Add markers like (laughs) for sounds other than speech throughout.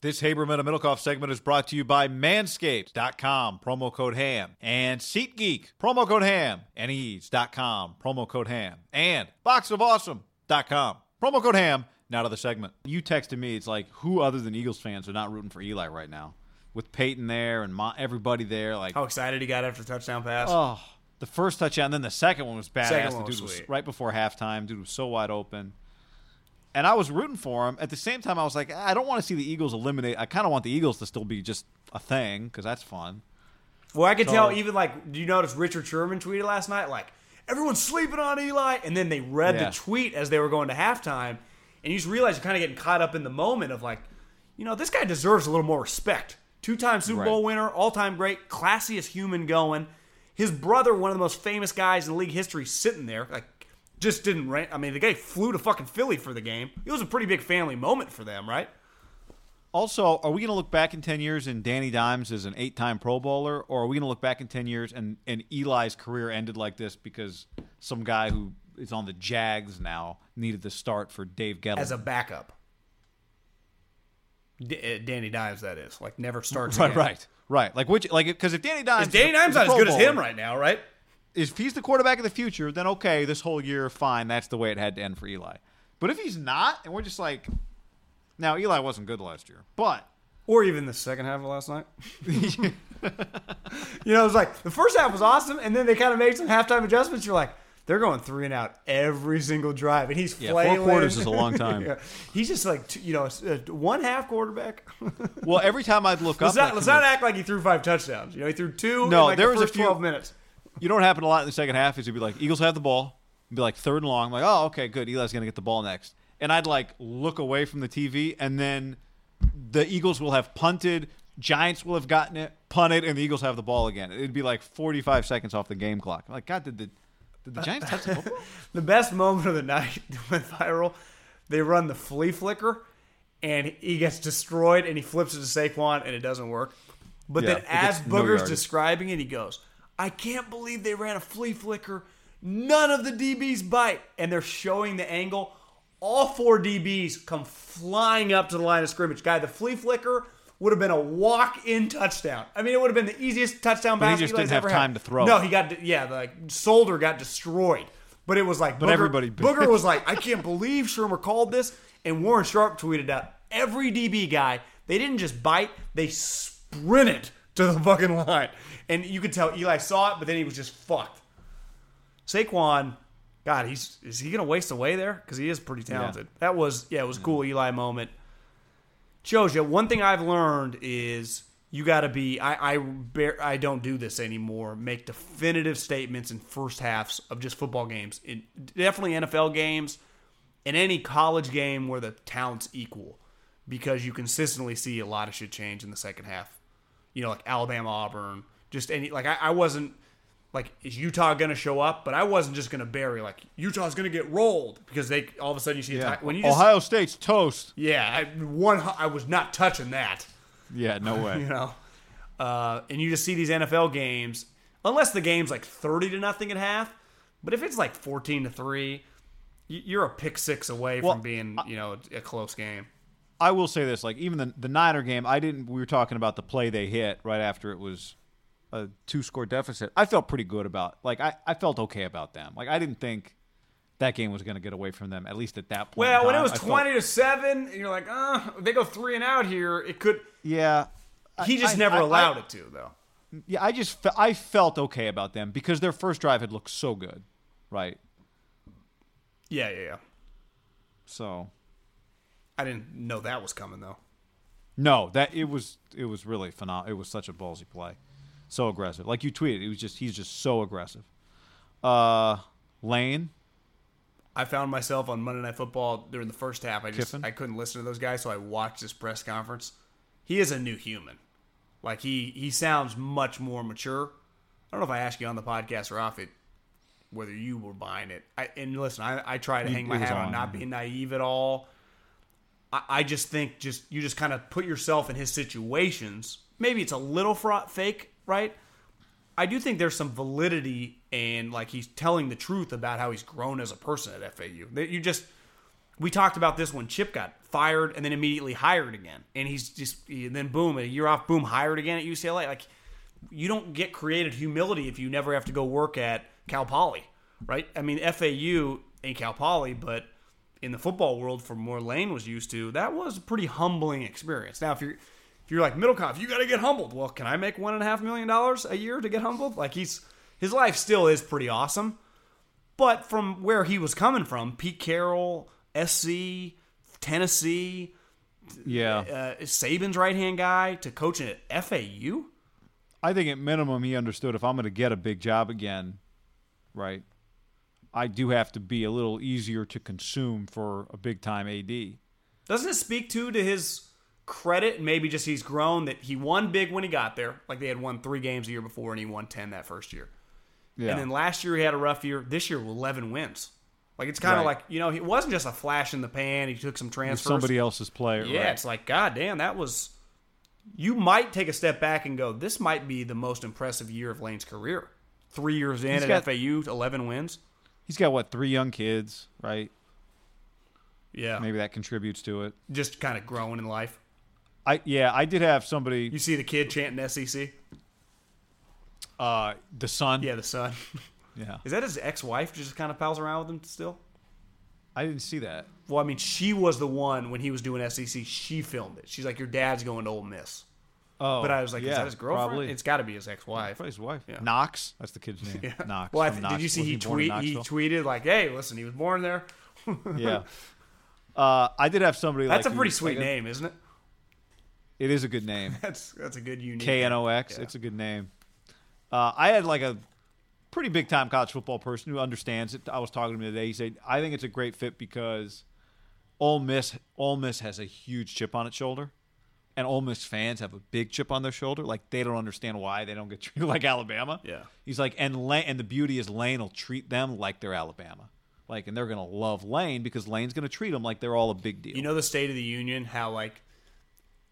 This Haberman and Middlekauff segment is brought to you by Manscaped.com, promo code HAM, and SeatGeek, promo code HAM, and Eaze.com, promo code HAM, and BoxOfAwesome.com, promo code HAM. Now to the segment. You texted me, it's like, who other than Eagles fans are not rooting for Eli right now? With Peyton there and Mo- everybody there, like, How excited he got after touchdown pass. oh, the first touchdown, then the second one was badass. One was dude was right before halftime. Dude was so wide open. And I was rooting for him. At the same time, I was like, I don't want to see the Eagles eliminate. I kind of want the Eagles to still be just a thing because that's fun. well, I could so- tell even like, do you notice Richard Sherman tweeted last night? Like, everyone's sleeping on Eli. And then they read Yeah. the tweet as they were going to halftime. And you just realize you're kind of getting caught up in the moment of like, you know, this guy deserves a little more respect. Two time Super Right. Bowl winner, all time great, classiest human going. His brother, one of the most famous guys in league history, sitting there, like, just didn't. Ra- I mean, the guy flew to fucking Philly for the game. It was a pretty big family moment for them, right? Also, are we going to look back in 10 years and Danny Dimes is an eight time Pro Bowler? Or are we going to look back in 10 years and, and Eli's career ended like this because some guy who is on the Jags now needed to start for Dave Gettleman? as a backup. D- uh, Danny Dimes, that is, like never starts. (laughs) right, again. right, right. Like, which, like, because if Danny Dimes. Is Danny is a- Dimes is not as Pro good as him right now, right? If he's the quarterback of the future, then okay, this whole year, fine. That's the way it had to end for Eli. But if he's not, and we're just like, now Eli wasn't good last year, but Or even the second half of last night. (laughs) you know, it was like the first half was awesome, and then they kind of made some halftime adjustments. You're like, they're going three and out every single drive, and he's Yeah, four quarters is a long time. (laughs) Yeah. He's just like, you know, uh, one half quarterback. well, every time I'd look let's up, not, let's not act like he threw five touchdowns. You know, he threw two. No, in like there the was a few- twelve minutes. You know what happened a lot in the second half is it'd be like Eagles have the ball, it'd be like third and long. I'm like, oh, okay, good. Eli's gonna get the ball next, and I'd like look away from the TV, and then the Eagles will have punted, Giants will have gotten it, punted, and the Eagles have the ball again. It'd be like 45 seconds off the game clock. I'm like, God, did the did the Giants touch the football? (laughs) The best moment of the night (laughs) went viral. They run the flea flicker, and he gets destroyed, and he flips it to Saquon, and it doesn't work. But Yeah, then, as gets no Booger's describing it, he goes, "I can't believe they ran a flea flicker. None of the DBs bite, and they're showing the angle. All four DBs come flying up to the line of scrimmage. Guy, the flea flicker." Would have been a walk-in touchdown. I mean, it would have been the easiest touchdown But he pass just didn't have ever had. time to throw. No, he got yeah, the Solder got destroyed. But it was like But Booger, everybody- (laughs) Booger was like, I can't believe Shurmur called this. And Warren Sharp tweeted out, every DB guy, they didn't just bite, they sprinted to the (laughs) fucking line. And you could tell Eli saw it, but then he was just fucked. Saquon, God, he's is he gonna waste away there? Because he is pretty talented. That was yeah, it was a cool Eli moment. You one thing I've learned is you got to be. I I bear, I don't do this anymore. Make definitive statements in first halves of just football games. In definitely NFL games, in any college game where the talent's equal, because you consistently see a lot of shit change in the second half. You know, like Alabama, Auburn, just any like I, I wasn't like is Utah going to show up? But I wasn't just going to bury like Utah's going to get rolled because they all of a sudden you see a Yeah. tie- when you just, Ohio State's toast. yeah I, one I was not touching that Yeah, no (laughs) way. you know, uh, and you just see these NFL games unless the game's like thirty to nothing at half. But if it's like fourteen to three, you're a pick six away Well, from being you know a close game. I will say this: like even the the Niner game, I didn't. We were talking about the play they hit right after it was a two score deficit. I felt pretty good about. Like I, I felt okay about them. Like I didn't think that game was going to get away from them. At least at that point. Well, when it was I felt- twenty to seven, and you're like, uh, they go three and out here. It could. yeah. He just I- never I- allowed it to, though. Yeah, I just fe- I felt okay about them because their first drive had looked so good, right? Yeah, yeah, yeah. So I didn't know that was coming though. no, that it was it was really phenomenal. It was such a ballsy play, so aggressive. Like you tweeted, it was just he's just so aggressive. Uh, Lane, I found myself on Monday Night Football during the first half. I just Kiffin? I couldn't listen to those guys, so I watched this press conference. He is a new human. Like he he sounds much more mature. I don't know if I asked you on the podcast or off it whether you were buying it. I, and listen, I, I try to hang my hat on on, not being naive at all. I, just think just you just kind of put yourself in his situations. Maybe it's a little fraud, fake, right? I do think there's some validity and like he's telling the truth about how he's grown as a person at FAU. That you just we talked about this when Chip got fired and then immediately hired again, and he's just and then boom a year off, boom hired again at UCLA. Like you don't get created humility if you never have to go work at Cal Poly, right? I mean FAU ain't Cal Poly, but in the football world, from where Lane was used to, that was a pretty humbling experience. Now if you're if you're like Middlekauff, you got to get humbled. Well, can I make one and a half million dollars a year to get humbled? Like he's his life still is pretty awesome, but from where he was coming from, Pete Carroll, SC, Tennessee, yeah, uh, Saban's right hand guy to coaching at FAU. I think at minimum he understood if I'm going to get a big job again, right? I do have to be a little easier to consume for a big time AD. Doesn't it speak to to his credit? Maybe just he's grown that he won big when he got there. Like they had won three games the year before, and he won ten that first year. Yeah. And then last year he had a rough year. This year, eleven wins. Like it's kind of Right. like you know, it wasn't just a flash in the pan. He took some transfers. somebody else's player. Yeah, right. it's like God damn, that was. You might take a step back and go, this might be the most impressive year of Lane's career. Three years in He's at got- FAU, eleven wins. He's got what three young kids, right? Yeah, Maybe that contributes to it. just kind of growing in life. I yeah, I did have somebody. You see the kid chanting SEC. Uh, the son. Yeah, the son. (laughs) yeah. Is that his ex-wife? Just kind of pals around with him still. I didn't see that. Well, I mean, she was the one when he was doing SEC. She filmed it. She's like, "Your dad's going to Ole Miss." Oh, But I was like, yeah, "Is that his girlfriend?" Probably. It's got to be his ex-wife. Probably his wife. Yeah. Knox. That's the kid's (laughs) name. Yeah. Knox. Well, I from th- did you see Was he born in tweet? He Knoxville? tweeted like, "Hey, listen, he was born there." (laughs) yeah. (laughs) Uh, I did have somebody. That's like a pretty who- sweet like name, isn't it? It is a good name. That's that's a good unique. K N O X. It's a good name. Uh, I had like a pretty big time college football person who understands it. I was talking to him today. He said, "I think it's a great fit because Ole Miss, Ole Miss has a huge chip on its shoulder, and Ole Miss fans have a big chip on their shoulder. Like they don't understand why they don't get (laughs) treated like Alabama. Yeah. He's like, and Lane, and the beauty is Lane will treat them like they're Alabama." Like, and they're gonna love Lane because Lane's gonna treat them like they're all a big deal. You know the State of the Union, how like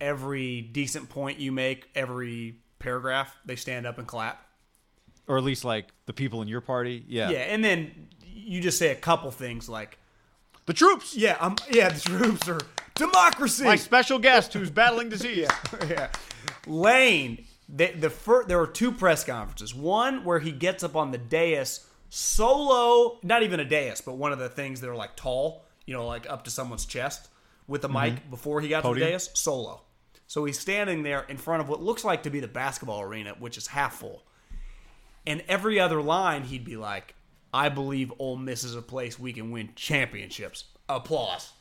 every decent point you make, every paragraph, they stand up and clap. or at least like the people in your party. Yeah, Yeah, and then you just say a couple things like, the troops. "Yeah, um, yeah, the troops are democracy." My special guest who's battling disease. (laughs) yeah. Lane, the, the fir- there were two press conferences. One where he gets up on the dais solo, not even a dais, but one of the things that are like tall, you know, like up to someone's chest with the mm-hmm. mic before he got to the dais, solo. So he's standing there in front of what looks like to be the basketball arena, which is half full. And every other line, he'd be like, I believe Ole Miss is a place we can win championships. Applause.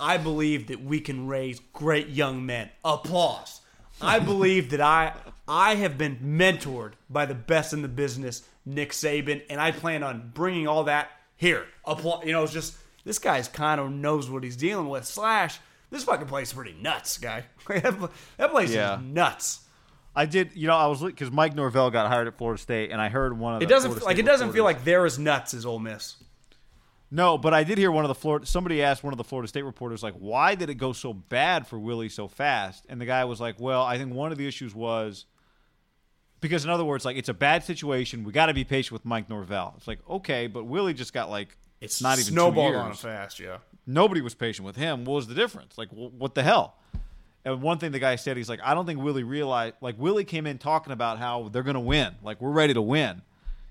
I believe that we can raise great young men. Applause. I believe that I I have been mentored by the best in the business, Nick Saban, and I plan on bringing all that here. Applause. You know, it's just this guy's kind of knows what he's dealing with. Slash, this fucking place is pretty nuts, guy. (laughs) that place Yeah. is nuts. I did. You know, I was because Mike Norvell got hired at Florida State, and I heard one of It doesn't Florida like it doesn't feel like they're as nuts as Ole Miss. No, but I did hear one of the Florida. Somebody asked one of the Florida State reporters, like, why did it go so bad for Willie so fast? And the guy was like, well, I think one of the issues was because, in other words, like it's a bad situation. We got to be patient with Mike Norvell. It's like okay, but Willie just got like It's not even snowballed on fast, yeah. Nobody was patient with him. What was the difference? Like, wh- what the hell? And one thing the guy said, he's like, I don't think Willie realized. Like, Willie came in talking about how they're going to win. Like, we're ready to win.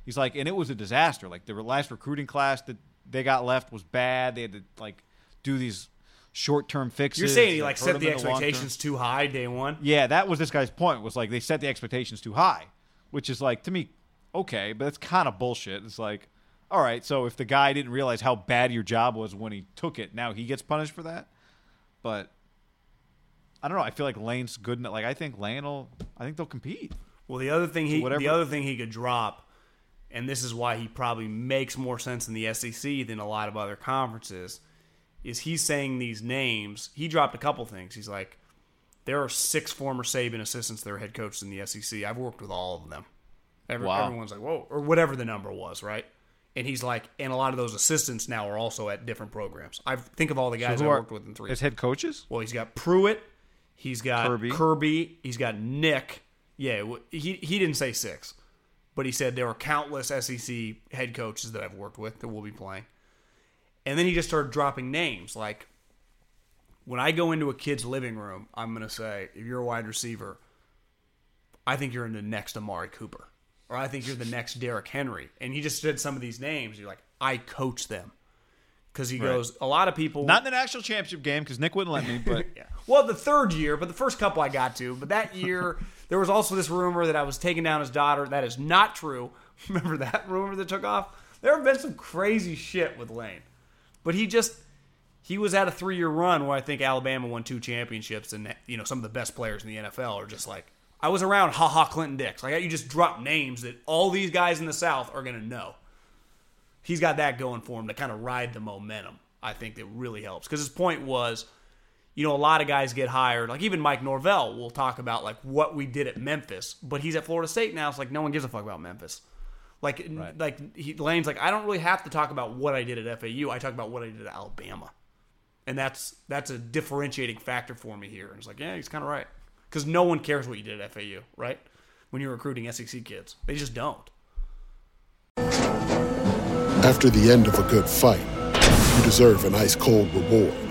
He's like, and it was a disaster. Like, the last recruiting class that they got left was bad. They had to like do these short term fixes. You're saying he like set the in long term. expectations too high day one. Yeah, that was this guy's point. Was like they set the expectations too high, which is like to me, okay, but it's kind of bullshit. It's like, all right, so if the guy didn't realize how bad your job was when he took it, now he gets punished for that. But I don't know. I feel like Lane's good. enough. Like I think Lane will. I think they'll compete. Well, the other thing he whatever- the other thing he could drop, and this is why he probably makes more sense in the SEC than a lot of other conferences, is he's saying these names. He dropped a couple things. He's like, there are six former Saban assistants that are head coaches in the SEC. I've worked with all of them. Every, Wow. Everyone's like, whoa, or whatever the number was, right? And he's like, and a lot of those assistants now are also at different programs. I think of all the guys who I worked with in three. As head coaches, Well, he's got Pruitt, he's got Kirby. Kirby, he's got Nick. Yeah, he he didn't say six, but he said there are countless SEC head coaches that I've worked with that will be playing. And then he just started dropping names like when I go into a kid's living room, I'm going to say, if you're a wide receiver, I think you're in the next Amari Cooper, or I think you're the next Derrick Henry. And he just said some of these names. You're like, I coach them. Because he goes, a lot of people. not in the national championship game because Nick wouldn't let me. But (laughs) Yeah. Well, the third year, but the first couple I got to. But that year, (laughs) there was also this rumor that I was taking down his daughter. That is not true. (laughs) Remember that rumor that took off? There have been some crazy shit with Lane. But he just he was at a three year run where I think Alabama won two championships, and you know some of the best players in the NFL are just like I was around. Ha ha, Clinton Dix. Like you just drop names that all these guys in the South are gonna know. He's got that going for him to kind of ride the momentum. I think that really helps because his point was you know, a lot of guys get hired. Like even Mike Norvell will talk about like what we did at Memphis, but he's at Florida State now. It's like no one gives a fuck about Memphis. Like, like he, Lane's like, I don't really have to talk about what I did at FAU. I talk about what I did at Alabama, and that's that's a differentiating factor for me here. And it's like, yeah, he's kind of right because no one cares what you did at FAU, right? When you're recruiting SEC kids, they just don't. After the end of a good fight, you deserve an ice cold reward.